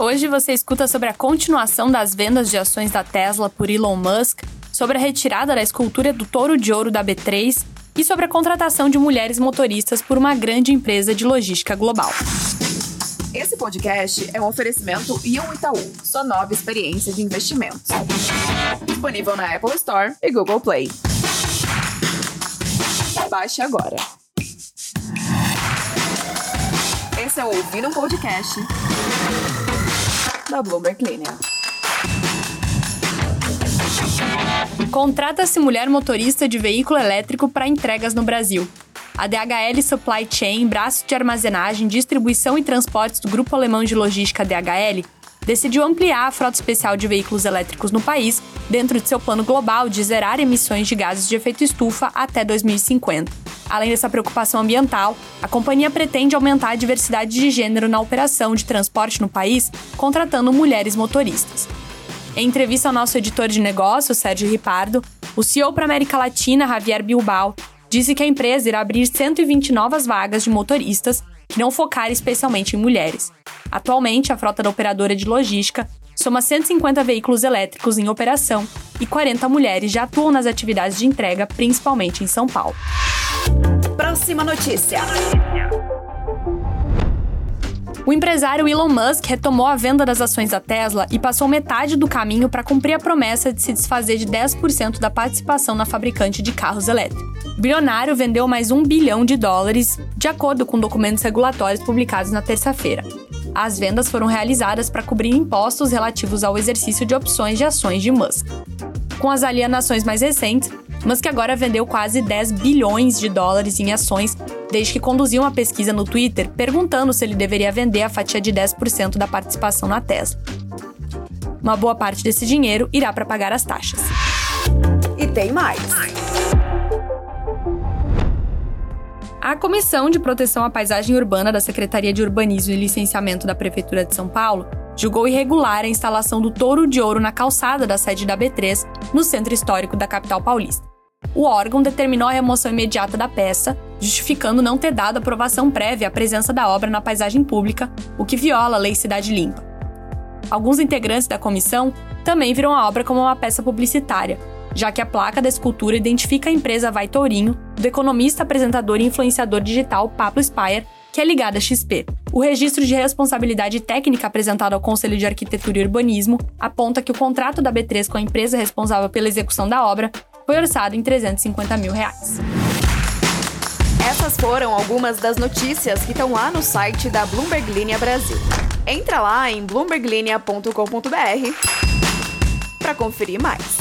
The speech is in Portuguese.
Hoje você escuta sobre a continuação das vendas de ações da Tesla por Elon Musk, sobre a retirada da escultura do touro de ouro da B3 e sobre a contratação de mulheres motoristas por uma grande empresa de logística global. Esse podcast é um oferecimento Ion Itaú, sua nova experiência de investimentos. Disponível na Apple Store e Google Play. Baixe agora. Esse é o Ouvir um Podcast da Bloomberg Linha. Contrata-se mulher motorista de veículo elétrico para entregas no Brasil. A DHL Supply Chain, braço de armazenagem, distribuição e transportes do grupo alemão de logística DHL, decidiu ampliar a frota especial de veículos elétricos no país, dentro de seu plano global de zerar emissões de gases de efeito estufa até 2050. Além dessa preocupação ambiental, a companhia pretende aumentar a diversidade de gênero na operação de transporte no país, contratando mulheres motoristas. Em entrevista ao nosso editor de negócios, Sérgio Ripardo, o CEO para América Latina, Javier Bilbao, disse que a empresa irá abrir 120 novas vagas de motoristas que não focar especialmente em mulheres. Atualmente, a frota da operadora de logística soma 150 veículos elétricos em operação e 40 mulheres já atuam nas atividades de entrega, principalmente em São Paulo. Próxima notícia. O empresário Elon Musk retomou a venda das ações da Tesla e passou metade do caminho para cumprir a promessa de se desfazer de 10% da participação na fabricante de carros elétricos. O bilionário vendeu mais um bilhão de dólares, de acordo com documentos regulatórios publicados na terça-feira. As vendas foram realizadas para cobrir impostos relativos ao exercício de opções de ações de Musk. Com as alienações mais recentes, Musk agora vendeu quase 10 bilhões de dólares em ações desde que conduziu uma pesquisa no Twitter perguntando se ele deveria vender a fatia de 10% da participação na Tesla. Uma boa parte desse dinheiro irá para pagar as taxas. E tem mais. A Comissão de Proteção à Paisagem Urbana da Secretaria de Urbanismo e Licenciamento da Prefeitura de São Paulo julgou irregular a instalação do touro de ouro na calçada da sede da B3, no centro histórico da capital paulista. O órgão determinou a remoção imediata da peça, justificando não ter dado aprovação prévia à presença da obra na paisagem pública, o que viola a Lei Cidade Limpa. Alguns integrantes da comissão também viram a obra como uma peça publicitária, já que a placa da escultura identifica a empresa Vai Tourinho, do economista, apresentador e influenciador digital Pablo Spire, que é ligada à XP. O registro de responsabilidade técnica apresentado ao Conselho de Arquitetura e Urbanismo aponta que o contrato da B3 com a empresa responsável pela execução da obra foi orçado em 350 mil reais. Essas foram algumas das notícias que estão lá no site da Bloomberg Linha Brasil. Entra lá em bloomberglinea.com.br para conferir mais.